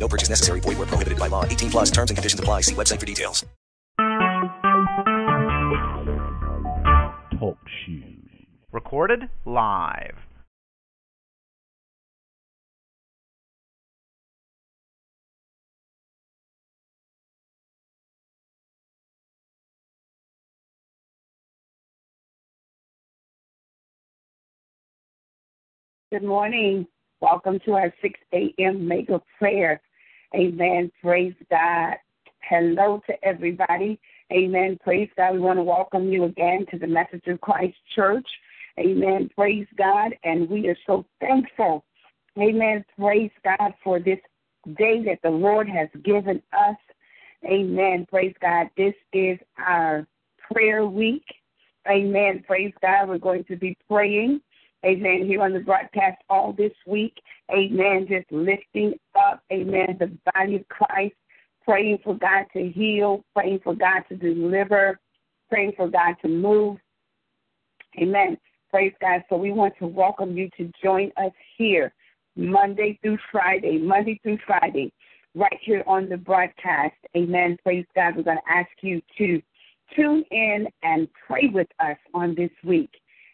No purchase necessary. Void where prohibited by law. 18 plus terms and conditions apply. See website for details. Talk shoes. Recorded live. Good morning. Welcome to our 6 a.m. mega prayer. Amen. Praise God. Hello to everybody. Amen. Praise God. We want to welcome you again to the Message of Christ Church. Amen. Praise God. And we are so thankful. Amen. Praise God for this day that the Lord has given us. Amen. Praise God. This is our prayer week. Amen. Praise God. We're going to be praying amen, here on the broadcast all this week. Amen. Just lifting up, amen, the body of Christ, praying for God to heal, praying for God to deliver, praying for God to move. Amen. Praise God. So we want to welcome you to join us here Monday through Friday, Monday through Friday, right here on the broadcast. Amen. Praise God. We're going to ask you to tune in and pray with us on this week.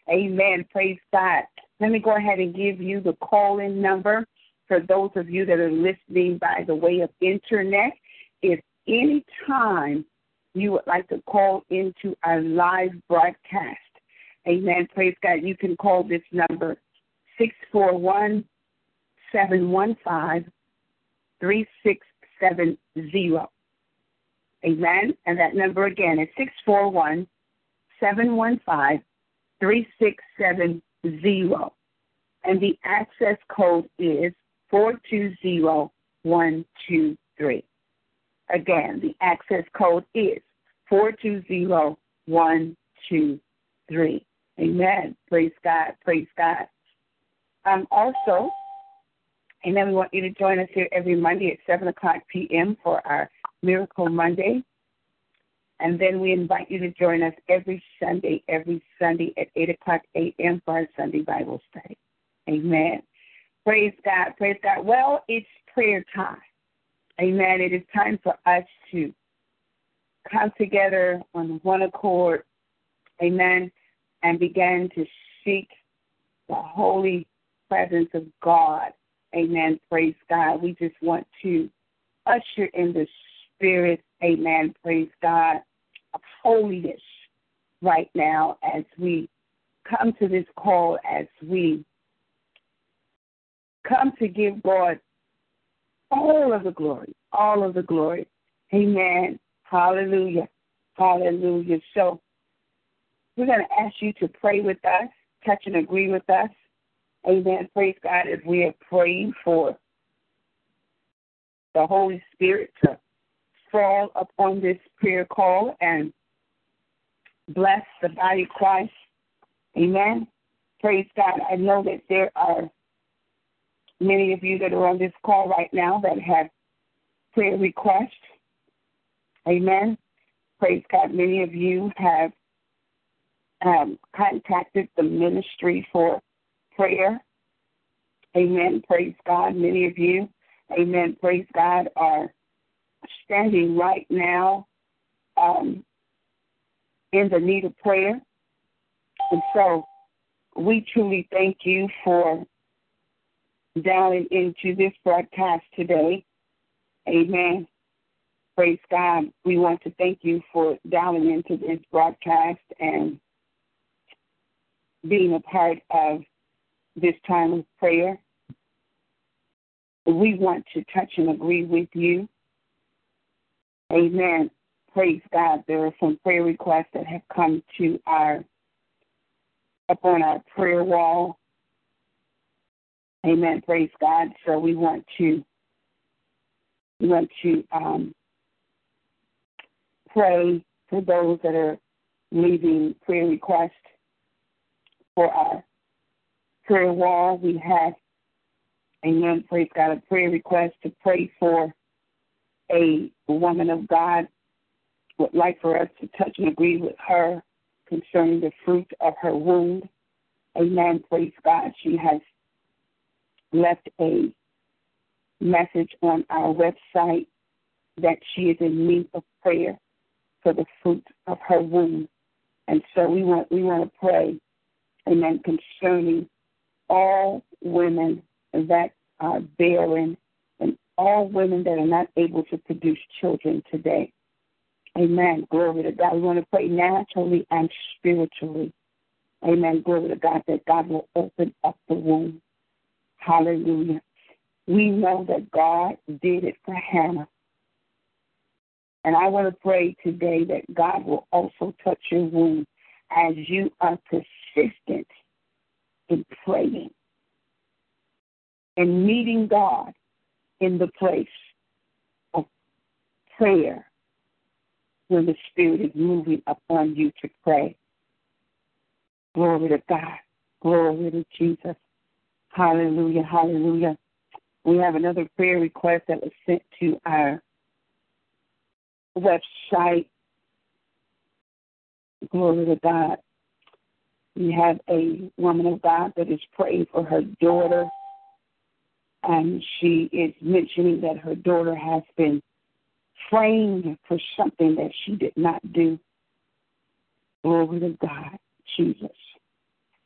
Amen. Praise God. Let me go ahead and give you the call in number for those of you that are listening by the way of internet. If any time you would like to call into our live broadcast, amen. Praise God. You can call this number 641 715 3670. Amen. And that number again is 641 715 3670. And the access code is 420123. Again, the access code is 420123. Amen. Praise God. Praise God. Um, also, and then we want you to join us here every Monday at 7 o'clock p.m. for our Miracle Monday. And then we invite you to join us every Sunday, every Sunday at 8 o'clock a.m. for our Sunday Bible study. Amen. Praise God. Praise God. Well, it's prayer time. Amen. It is time for us to come together on one accord. Amen. And begin to seek the holy presence of God. Amen. Praise God. We just want to usher in the spirit. Amen. Praise God of holiness right now as we come to this call, as we come to give God all of the glory, all of the glory. Amen. Hallelujah. Hallelujah. So we're going to ask you to pray with us, touch and agree with us. Amen. Praise God as we are praying for the Holy Spirit to fall upon this prayer call and bless the body of Christ. Amen. Praise God. I know that there are many of you that are on this call right now that have prayer requests. Amen. Praise God. Many of you have um, contacted the ministry for prayer. Amen. Praise God. Many of you, amen. Praise God, are standing right now um, in the need of prayer. And so we truly thank you for dialing into this broadcast today. Amen. Praise God. We want to thank you for dialing into this broadcast and being a part of this time of prayer. We want to touch and agree with you. Amen. Praise God. There are some prayer requests that have come to our up on our prayer wall. Amen. Praise God. So we want to we want to um, pray for those that are leaving prayer requests for our prayer wall. We have, amen, praise God, a prayer request to pray for a woman of God. Would like for us to touch and agree with her concerning the fruit of her wound. Amen. Praise God. She has left a message on our website that she is in need of prayer for the fruit of her womb. And so we want we want to pray, amen, concerning all women that are and all women that are not able to produce children today. Amen. Glory to God. We want to pray naturally and spiritually. Amen. Glory to God that God will open up the womb. Hallelujah. We know that God did it for Hannah. And I want to pray today that God will also touch your womb as you are persistent in praying and meeting God in the place of prayer when the Spirit is moving upon you to pray. Glory to God. Glory to Jesus. Hallelujah. Hallelujah. We have another prayer request that was sent to our website. Glory to God. We have a woman of God that is praying for her daughter, and she is mentioning that her daughter has been framed for something that she did not do. Glory to God, Jesus.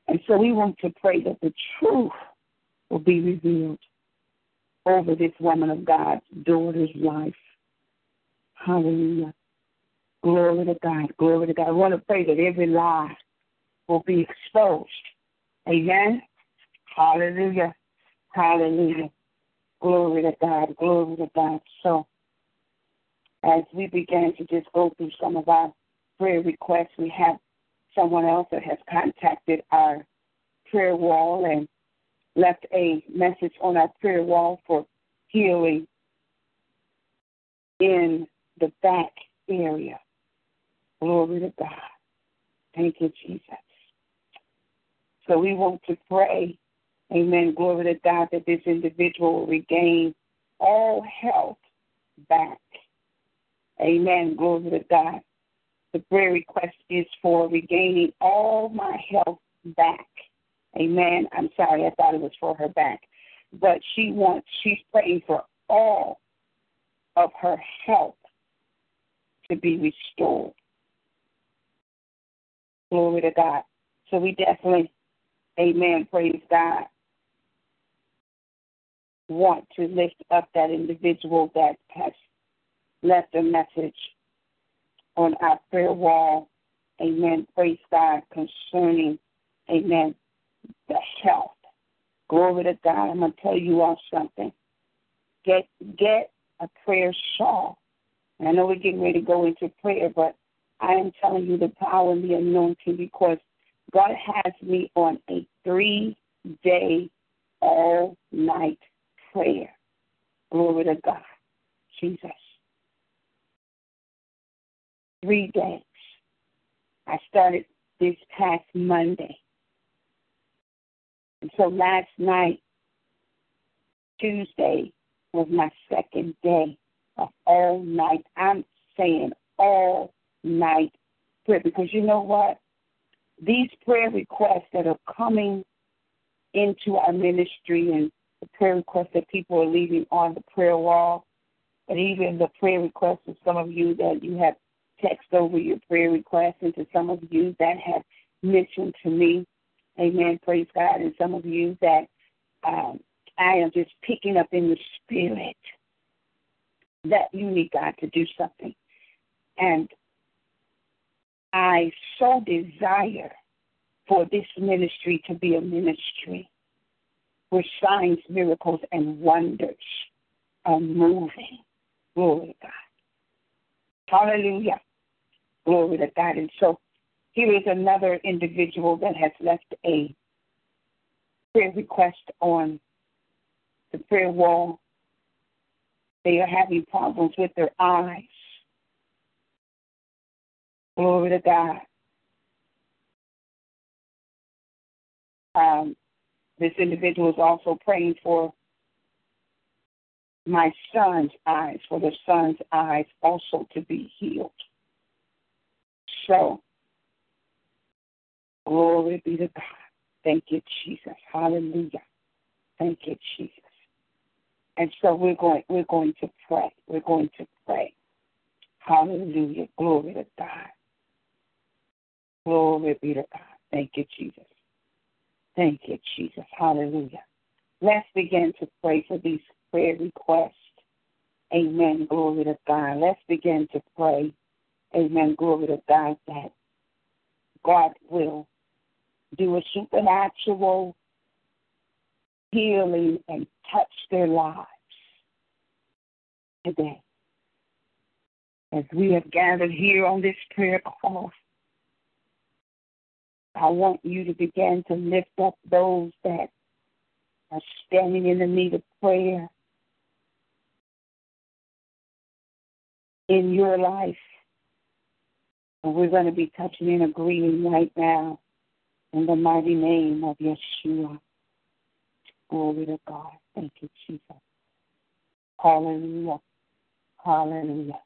And so we want to pray that the truth will be revealed over this woman of God's daughter's life. Hallelujah. Glory to God. Glory to God. I want to pray that every lie will be exposed. Amen. Hallelujah. Hallelujah. Glory to God. Glory to God. So, as we begin to just go through some of our prayer requests, we have someone else that has contacted our prayer wall and left a message on our prayer wall for healing in the back area. Glory to God. Thank you, Jesus. So we want to pray, amen, glory to God, that this individual will regain all health back. Amen, glory to God. The prayer request is for regaining all my health back. Amen. I'm sorry, I thought it was for her back. But she wants, she's praying for all of her health to be restored. Glory to God. So we definitely, amen, praise God, want to lift up that individual that has left a message on our prayer wall. Amen. Praise God concerning, amen, the health. Glory to God. I'm going to tell you all something. Get get a prayer shawl. I know we're getting ready to go into prayer, but I am telling you the power and the anointing because God has me on a three day, all night prayer. Glory to God. Jesus. Three days. I started this past Monday. And so last night, Tuesday, was my second day of all night. I'm saying all night prayer because you know what? These prayer requests that are coming into our ministry and the prayer requests that people are leaving on the prayer wall, and even the prayer requests of some of you that you have text over your prayer requests, and to some of you that have mentioned to me, Amen, praise God, and some of you that um, I am just picking up in the spirit that you need God to do something. And I so desire for this ministry to be a ministry where signs, miracles, and wonders are moving. Glory to God. Hallelujah. Glory to God. And so here is another individual that has left a prayer request on the prayer wall. They are having problems with their eyes. Glory to God. Um, this individual is also praying for my son's eyes, for the son's eyes also to be healed. So, glory be to God. Thank you, Jesus. Hallelujah. Thank you, Jesus. And so we're going we're going to pray. We're going to pray. Hallelujah. Glory to God. Glory be to God. Thank you, Jesus. Thank you, Jesus. Hallelujah. Let's begin to pray for these prayer requests. Amen. Glory to God. Let's begin to pray. Amen. Glory to God that God will do a supernatural healing and touch their lives today. As we have gathered here on this prayer call, I want you to begin to lift up those that are standing in the need of prayer in your life. And we're going to be touching and agreeing right now in the mighty name of Yeshua. Glory to God. Thank you, Jesus. Hallelujah. Hallelujah.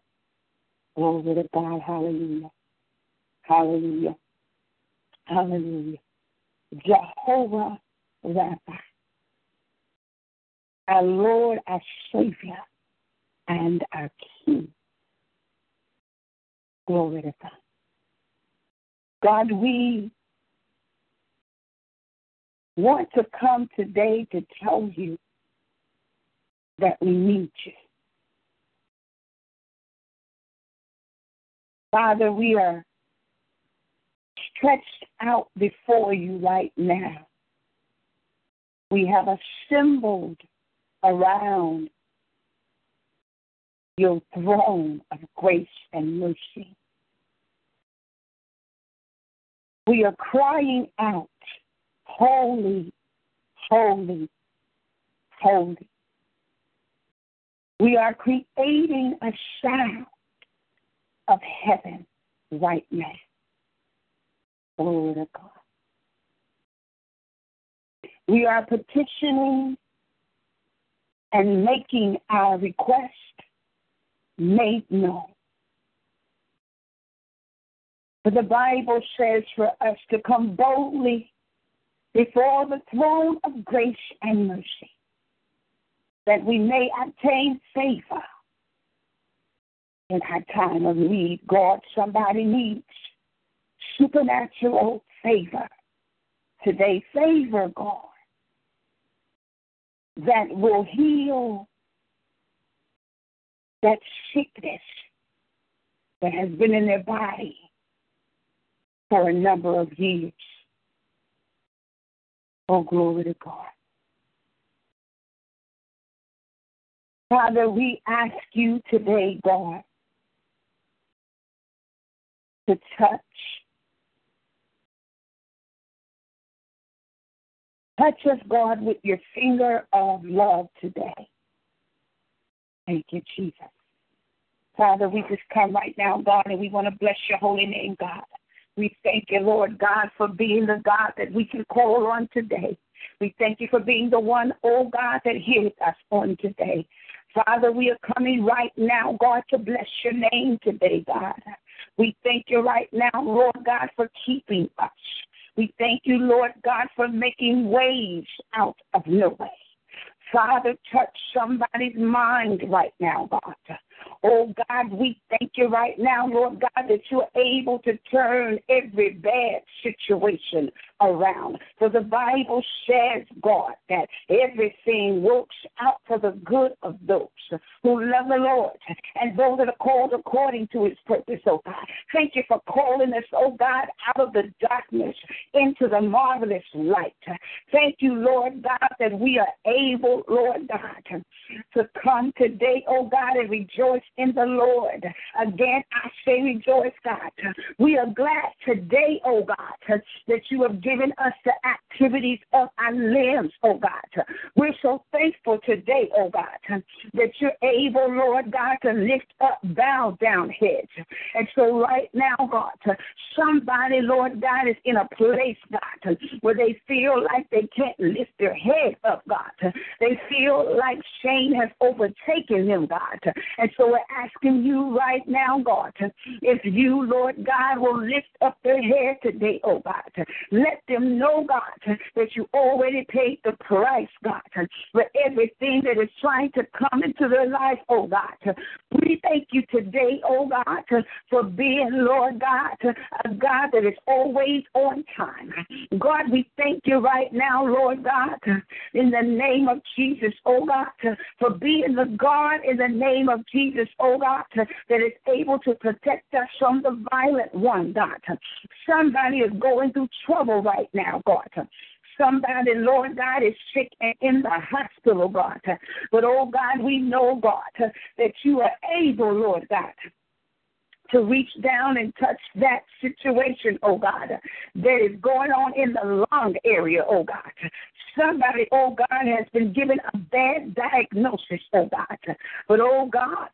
Glory to God. Hallelujah. Hallelujah. Hallelujah. Jehovah Rapha. Our Lord, our Savior, and our King. Glory to God. God, we want to come today to tell you that we need you. Father, we are stretched out before you right now. We have assembled around your throne of grace and mercy. We are crying out, Holy, holy, holy. We are creating a sound of heaven right now. Glory to God. We are petitioning and making our request made known. For the Bible says for us to come boldly before the throne of grace and mercy, that we may obtain favor in our time of need. God, somebody needs supernatural favor today. Favor, God, that will heal that sickness that has been in their body for a number of years. Oh, glory to God. Father, we ask you today, God, to touch. Touch us, God, with your finger of love today. Thank you, Jesus. Father, we just come right now, God, and we want to bless your holy name, God. We thank you, Lord God, for being the God that we can call on today. We thank you for being the one, oh God, that hears us on today. Father, we are coming right now, God, to bless your name today, God. We thank you right now, Lord God, for keeping us. We thank you, Lord God, for making ways out of no way. Father, touch somebody's mind right now, God. Oh God, we thank you right now, Lord God, that you're able to turn every bad situation around. For the Bible says, God, that everything works out for the good of those who love the Lord and those that are called according to his purpose, oh God. Thank you for calling us, oh God, out of the darkness into the marvelous light. Thank you, Lord God, that we are able, Lord God, to come today, oh God, and rejoice in the Lord. Again, I say rejoice, God. We are glad today, oh God, that you have given us the activities of our limbs, oh God. We're so thankful today, oh God, that you're able, Lord God, to lift up bow down heads. And so right now, God, somebody, Lord God, is in a place, God, where they feel like they can't lift their head up, God. They feel like shame has overtaken them, God. And so we're asking you right now, God, if you, Lord God, will lift up their head today, oh God. Let them know, God, that you already paid the price, God, for everything that is trying to come into their life, oh God. We thank you today, oh God, for being, Lord God, a God that is always on time. God, we thank you right now, Lord God, in the name of Jesus, oh God, for being the God in the name of Jesus, oh God, that is able to protect us from the violent one, God. Somebody is going through trouble right now, God. Somebody, Lord God, is sick and in the hospital, God. But, oh God, we know, God, that you are able, Lord God, to reach down and touch that situation, oh God, that is going on in the lung area, oh God. Somebody, oh God, has been given a bad diagnosis, oh God. But, oh God,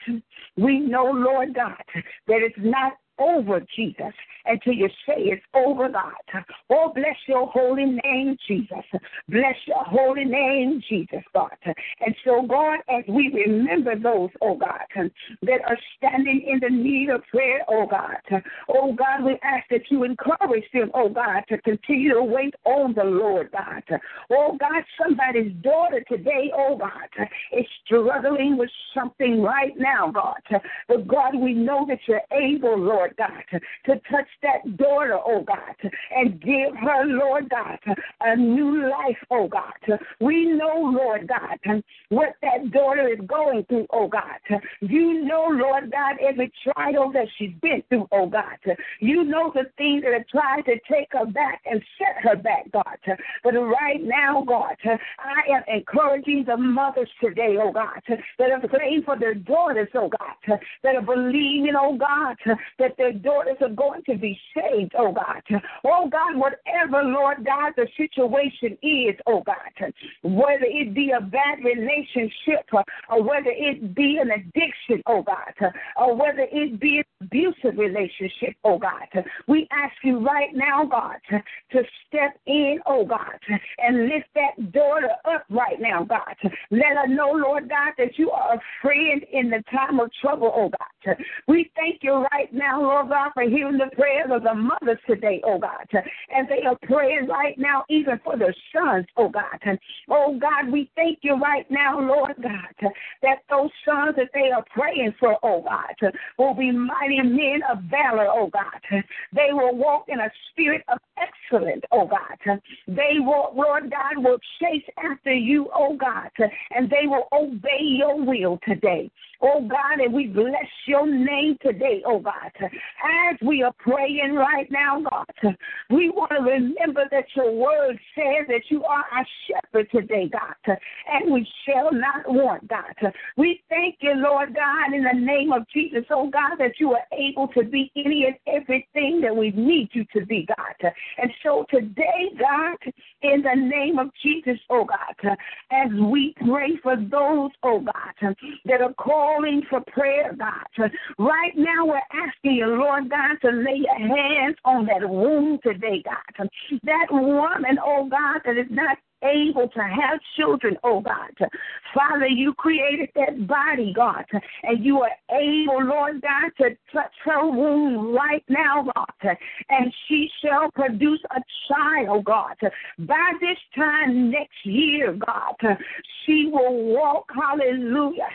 we know, Lord God, that it's not over, Jesus, until you say it's over, oh, God. Oh, bless your holy name, Jesus. Bless your holy name, Jesus, God. And so, God, as we remember those, oh God, that are standing in the need of prayer, oh God, oh God, we ask that you encourage them, oh God, to continue to wait on the Lord, God. Oh God, somebody's daughter today, oh God, is struggling with something right now, God. But God, we know that you're able, Lord Lord God, to touch that daughter, oh God, and give her, Lord God, a new life, oh God. We know, Lord God, what that daughter is going through, oh God. You know, Lord God, every trial that she's been through, oh God. You know the things that have tried to take her back and set her back, God. But right now, God, I am encouraging the mothers today, oh God, that are praying for their daughters, oh God, that are believing, oh God, that their daughters are going to be saved, oh God. Oh God, whatever, Lord God, the situation is, oh God, whether it be a bad relationship or whether it be an addiction, oh God, or whether it be an abusive relationship, oh God, we ask you right now, God, to step in, oh God, and lift that daughter up right now, God. Let her know, Lord God, that you are a friend in the time of trouble, oh God. We thank you right now, Lord God, for hearing the prayers of the mothers today, oh God. And they are praying right now, even for their sons, oh God. Oh God, we thank you right now, Lord God, that those sons that they are praying for, oh God, will be mighty men of valor, oh God. They will walk in a spirit of excellence, oh God. They will, Lord God, will chase after you, oh God, and they will obey your will today. Oh God, and we bless your name today, oh God. As we are praying right now, God, we want to remember that your word says that you are our shepherd today, God, and we shall not want, God. We thank you, Lord God, in the name of Jesus, oh God, that you are able to be any and everything that we need you to be, God. And so today, God, in the name of Jesus, oh God, as we pray for those, oh God, that are calling for prayer, God. Right now, we're asking you, Lord God, to lay your hands on that wound today, God. That woman, oh God, that is not able to have children, oh God. Father, you created that body, God, and you are able, Lord God, to touch her womb right now, God, and she shall produce a child, God. By this time next year, God, she will walk, hallelujah,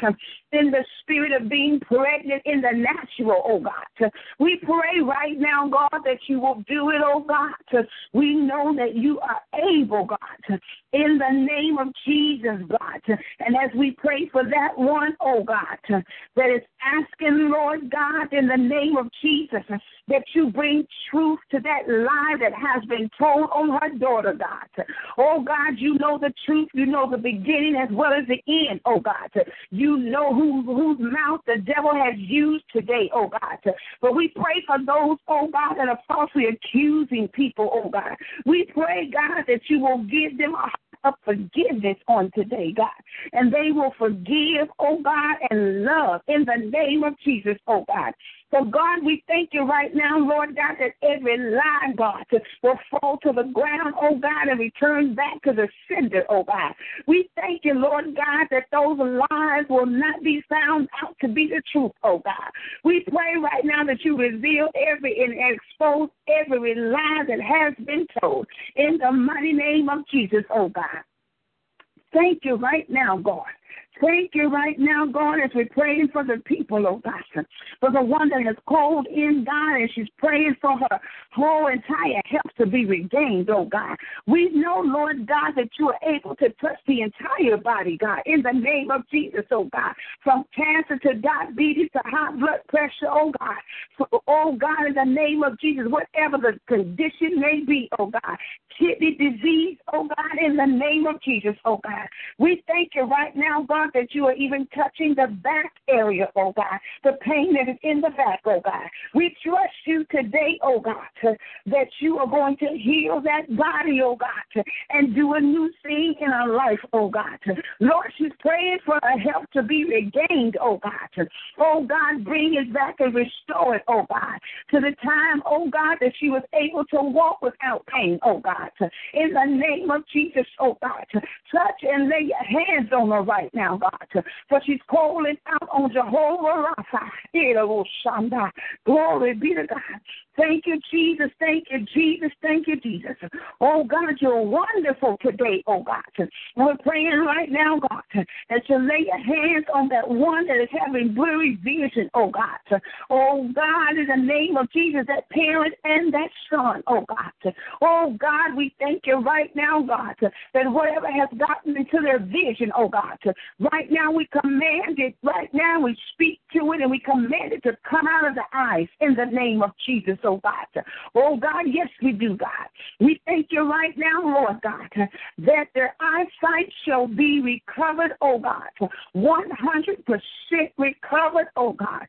in the spirit of being pregnant in the natural, oh God. We pray right now, God, that you will do it, oh God. We know that you are able, God in the name of Jesus, God. And as we pray for that one, oh God, that is asking, Lord God, in the name of Jesus, that you bring truth to that lie that has been told on her daughter, God. Oh God, you know the truth. You know the beginning as well as the end, oh God. You know who, whose mouth the devil has used today, oh God. But we pray for those, oh God, that are falsely accusing people, oh God. We pray, God, that you will give them a of forgiveness on today, God. And they will forgive, oh God, and love in the name of Jesus, oh God. So, God, we thank you right now, Lord God, that every lie, God, will fall to the ground, oh God, and return back to the sender, oh God. We thank you, Lord God, that those lies will not be found out to be the truth, oh God. We pray right now that you reveal every and expose every lie that has been told in the mighty name of Jesus, oh God. Thank you right now, God Thank you right now, God, as we're praying for the people, oh God, for the one that has called in, God, and she's praying for her whole entire health to be regained, oh God. We know, Lord God, that you are able to touch the entire body, God, in the name of Jesus, oh God, from cancer to diabetes to high blood pressure, oh God. So, oh God, in the name of Jesus, whatever the condition may be, oh God, kidney disease, oh God, in the name of Jesus, oh God. We thank you right now, God God, that you are even touching the back area, oh God, the pain that is in the back, oh God. We trust you today, oh God, that you are going to heal that body, oh God, and do a new thing in our life, oh God. Lord, she's praying for her health to be regained, oh God. Oh God, bring it back and restore it, oh God, to the time, oh God, that she was able to walk without pain, oh God. In the name of Jesus, oh God, touch and lay your hands on her right now, God. For she's calling out on Jehovah Rapha. Glory be to God. Thank you, Jesus. Thank you, Jesus. Thank you, Jesus. Oh, God, you're wonderful today, oh, God. We're praying right now, God, that you lay your hands on that one that is having blurry vision, oh, God. Oh, God, in the name of Jesus, that parent and that son, oh, God. Oh, God, we thank you right now, God, that whatever has gotten into their vision, oh, God, right now we command it, right now we speak to it, and we command it to come out of the eyes in the name of Jesus, oh God. Oh God, yes, we do, God. We thank you right now, Lord God, that their eyesight shall be recovered, oh God. 100% recovered, oh God.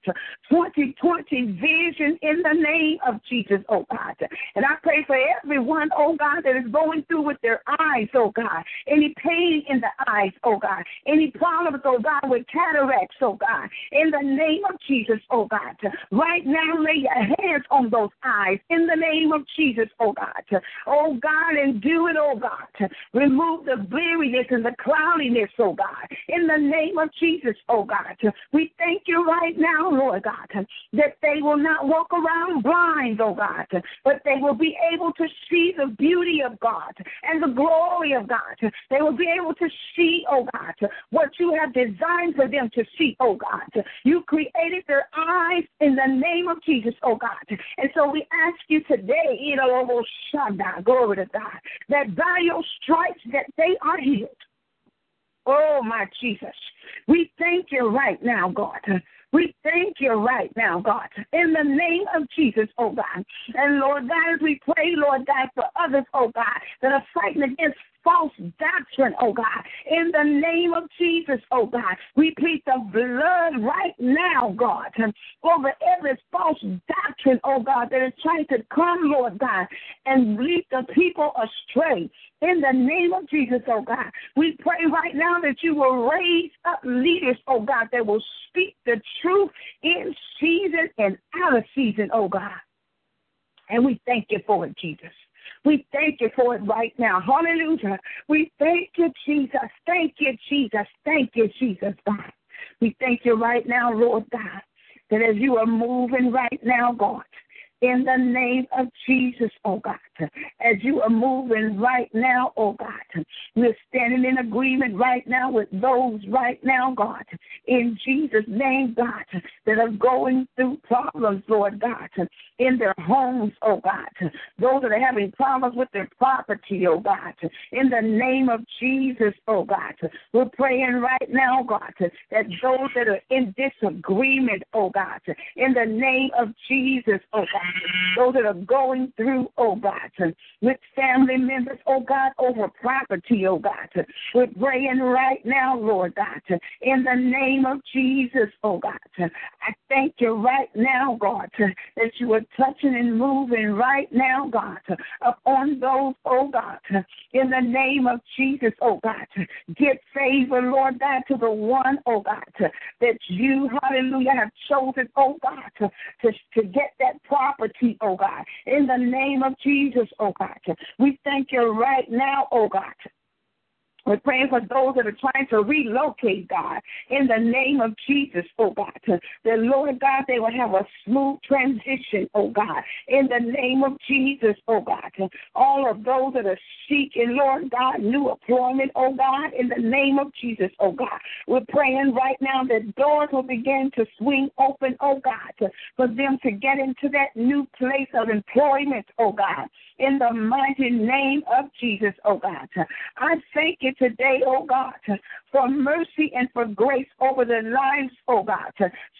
2020 vision in the name of Jesus, oh God. And I pray for everyone, oh God, that is going through with their eyes, oh God. Any pain in the eyes, oh God. Any oh God, with cataracts, oh God. In the name of Jesus, oh God. Right now, lay your hands on those eyes in the name of Jesus, oh God. Oh God, and do it, oh God. Remove the bleariness and the cloudiness, oh God. In the name of Jesus, oh God. We thank you right now, Lord God, that they will not walk around blind, oh God, but they will be able to see the beauty of God and the glory of God. They will be able to see, oh God, what you have designed for them to see, oh God. You created their eyes in the name of Jesus, oh God. And so we ask you today, oh, oh, glory to God, that by your stripes that they are healed. Oh, my Jesus. We thank you right now, God. We thank you right now, God, in the name of Jesus, oh God. And Lord God, as we pray, Lord God, for others, oh God, that are fighting against false doctrine, oh God. In the name of Jesus, oh God, we plead the blood right now, God, over every false doctrine, oh God, that is trying to come, Lord God, and lead the people astray. In the name of Jesus, oh God, we pray right now that you will raise up leaders, oh God, that will speak the truth in season and out of season, oh God. And we thank you for it, Jesus. We thank you for it right now. Hallelujah. We thank you, Jesus. Thank you, Jesus. Thank you, Jesus, God. We thank you right now, Lord God, that as you are moving right now, God, in the name of Jesus, oh God. As you are moving right now, oh God, we're standing in agreement right now with those right now, God, in Jesus' name, God, that are going through problems, Lord God, in their homes, oh God. Those that are having problems with their property, oh God, in the name of Jesus, oh God. We're praying right now, God, that those that are in disagreement, oh God, in the name of Jesus, oh God Those that are going through, oh God, with family members, oh God, over property, oh God. We're praying right now, Lord God, in the name of Jesus, oh God. I thank you right now, God, that you are touching and moving right now, God, upon those, oh God, in the name of Jesus, oh God. Give favor, Lord God, to the one, oh God, that you, hallelujah, have chosen, oh God, to, to, get that property, oh God. In the name of Jesus, oh God. We thank you right now, oh God. We're praying for those that are trying to relocate, God, in the name of Jesus, oh God. That, Lord God, they will have a smooth transition, oh God, in the name of Jesus, oh God. All of those that are seeking, Lord God, new employment, oh God, in the name of Jesus, oh God. We're praying right now that doors will begin to swing open, oh God, for them to get into that new place of employment, oh God, in the mighty name of Jesus, oh God. I thank you today, oh God, for mercy and for grace over the lives, oh God.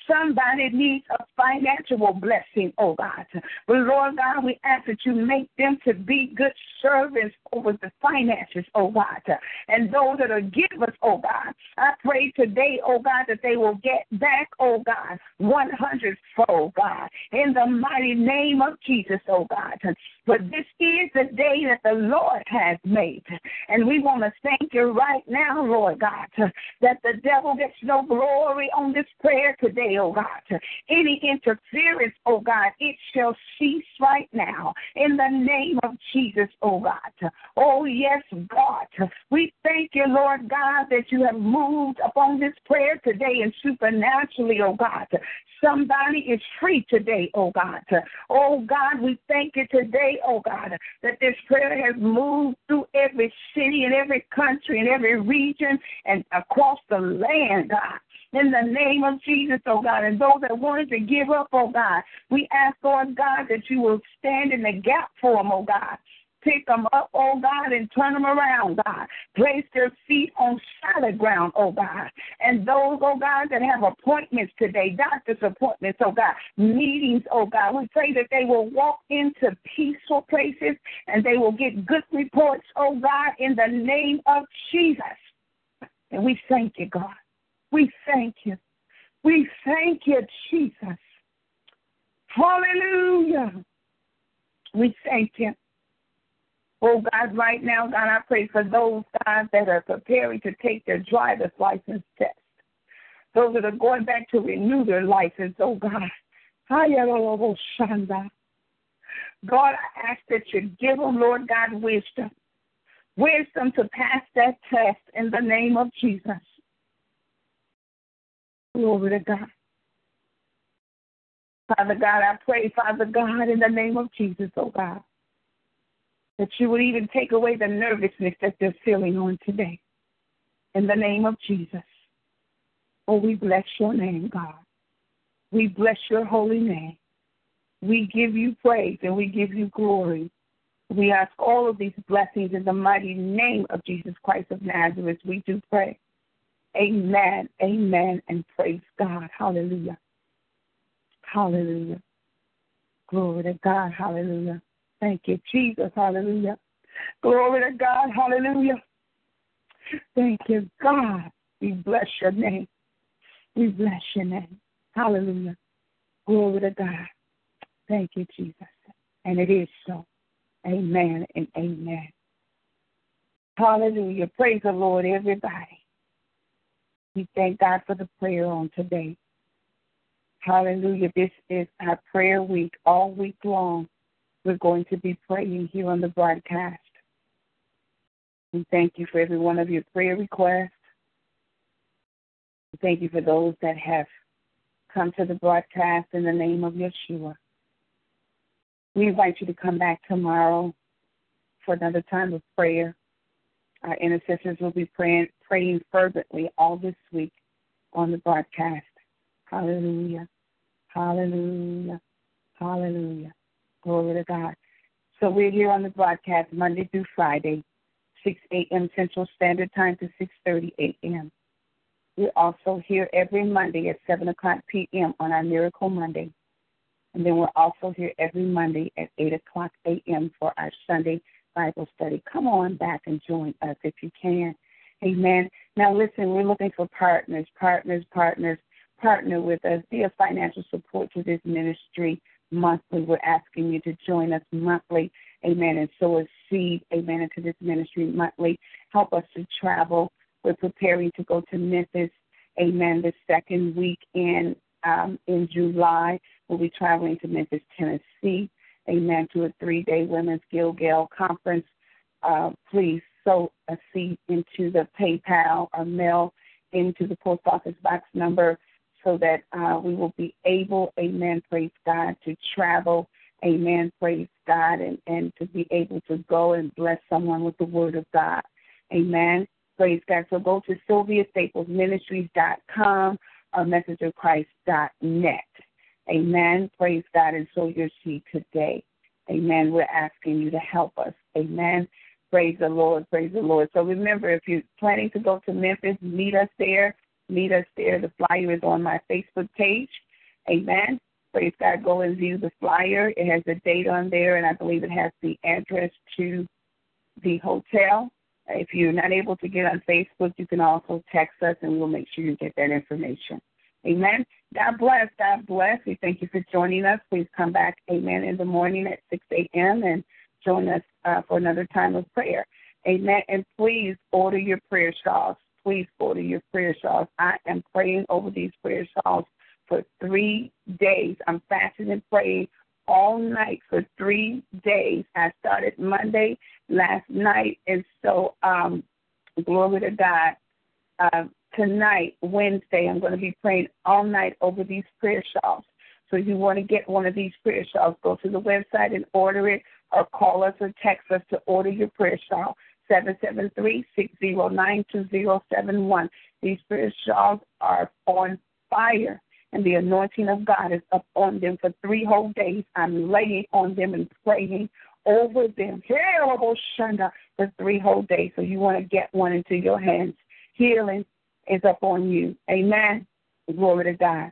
Somebody needs a financial blessing, oh God. But Lord God, we ask that you make them to be good servants over the finances, oh God. And those that are givers, oh God, I pray today, oh God, that they will get back, oh God, 100 fold, God, in the mighty name of Jesus, oh God. But this is the day that the Lord has made. And we want to thank you right now, Lord God. God, that the devil gets no glory on this prayer today, oh God. Any interference, oh God, it shall cease right now in the name of Jesus, oh God. Oh, yes, God. We thank you, Lord God, that you have moved upon this prayer today and supernaturally, oh God. Somebody is free today, oh God. Oh God, we thank you today, oh God, that this prayer has moved through every city and every country and every region and across the land, God in the name of Jesus, oh God. And those that wanted to give up, oh God, we ask, Lord God, that you will stand in the gap for them, oh God. Pick them up, oh God, and turn them around, God. Place their feet on solid ground, oh God. And those, oh God, that have appointments today, doctor's appointments, oh God, meetings, oh God, we pray that they will walk into peaceful places and they will get good reports, oh God, in the name of Jesus. And we thank you, God. We thank you. We thank you, Jesus. Hallelujah. We thank you. Oh God, right now, God, I pray for those, God, that are preparing to take their driver's license test. Those that are going back to renew their license, oh God. God, I ask that you give them, Lord God, wisdom. Wisdom to pass that test in the name of Jesus. Glory to God. Father God, I pray, Father God, in the name of Jesus, oh God that you would even take away the nervousness that they're feeling on today. In the name of Jesus. Oh, we bless your name, God. We bless your holy name. We give you praise and we give you glory. We ask all of these blessings in the mighty name of Jesus Christ of Nazareth. We do pray. Amen, amen, and praise God. Hallelujah. Hallelujah. Glory to God. Hallelujah. Thank you, Jesus. Hallelujah. Glory to God. Hallelujah. Thank you, God. We bless your name. We bless your name. Hallelujah. Glory to God. Thank you, Jesus. And it is so. Amen and amen. Hallelujah. Praise the Lord, everybody. We thank God for the prayer on today. Hallelujah. This is our prayer week all week long we're going to be praying here on the broadcast. We thank you for every one of your prayer requests. We thank you for those that have come to the broadcast in the name of Yeshua. We invite you to come back tomorrow for another time of prayer. Our intercessors will be praying, praying fervently all this week on the broadcast. Hallelujah. Hallelujah. Hallelujah. Glory to God. So we're here on the broadcast Monday through Friday, 6 a.m. Central Standard Time to 6.30 a.m. We're also here every Monday at 7 o'clock p.m. on our Miracle Monday. And then we're also here every Monday at 8 o'clock a.m. for our Sunday Bible study. Come on back and join us if you can. Amen. Now, listen, we're looking for partners, partners, partners. Partner with us. Be a financial support to this ministry monthly. We're asking you to join us monthly. Amen. And sow a seed. Amen. Into this ministry monthly. Help us to travel. We're preparing to go to Memphis. Amen. The second week in um, in July, we'll be traveling to Memphis, Tennessee. Amen. To a three-day Women's Gilgal conference. Uh, please sow a seed into the PayPal or mail into the post office box number so that uh, we will be able, amen, praise God, to travel, amen, praise God, and, and to be able to go and bless someone with the word of God. Amen. Praise God. So go to SylviaStaplesMinistries.com or MessageOfChrist.net. Amen. Praise God. And sow your seed today. Amen. We're asking you to help us. Amen. Praise the Lord. Praise the Lord. So remember, if you're planning to go to Memphis, meet us there. Meet us there. The flyer is on my Facebook page. Amen. Praise God. Go and view the flyer. It has the date on there, and I believe it has the address to the hotel. If you're not able to get on Facebook, you can also text us, and we'll make sure you get that information. Amen. God bless. God bless. We thank you for joining us. Please come back, amen, in the morning at 6 a.m. and join us uh, for another time of prayer. Amen. And please order your prayer shawls. Please order your prayer shawls. I am praying over these prayer shawls for three days. I'm fasting and praying all night for three days. I started Monday last night, and so um, glory to God. Uh, tonight, Wednesday, I'm going to be praying all night over these prayer shawls. So if you want to get one of these prayer shawls, go to the website and order it, or call us or text us to order your prayer shawl. 773-609-2071. These prayer shawls are on fire, and the anointing of God is up on them for three whole days. I'm laying on them and praying over them. Terrible oh, oh, shunda for three whole days. So you want to get one into your hands. Healing is up on you. Amen. Glory to God.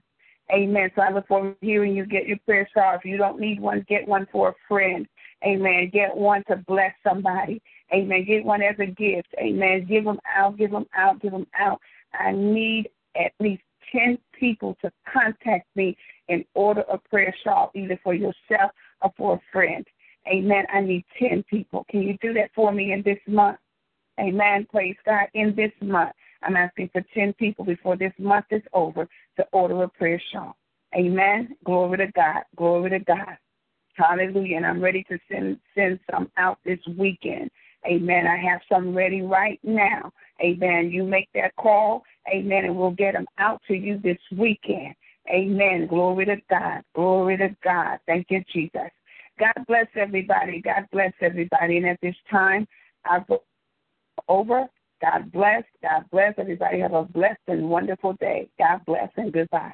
Amen. So I look forward to hearing you get your prayer shawl. If you don't need one, get one for a friend. Amen. Get one to bless somebody. Amen. Get one as a gift. Amen. Give them out, give them out, give them out. I need at least 10 people to contact me and order a prayer shawl, either for yourself or for a friend. Amen. I need 10 people. Can you do that for me in this month? Amen. Praise God. In this month, I'm asking for 10 people before this month is over to order a prayer shawl. Amen. Glory to God. Glory to God. Hallelujah. And I'm ready to send send some out this weekend. Amen. I have some ready right now. Amen. You make that call. Amen. And we'll get them out to you this weekend. Amen. Glory to God. Glory to God. Thank you, Jesus. God bless everybody. God bless everybody. And at this time, I go over. God bless. God bless. Everybody have a blessed and wonderful day. God bless and goodbye.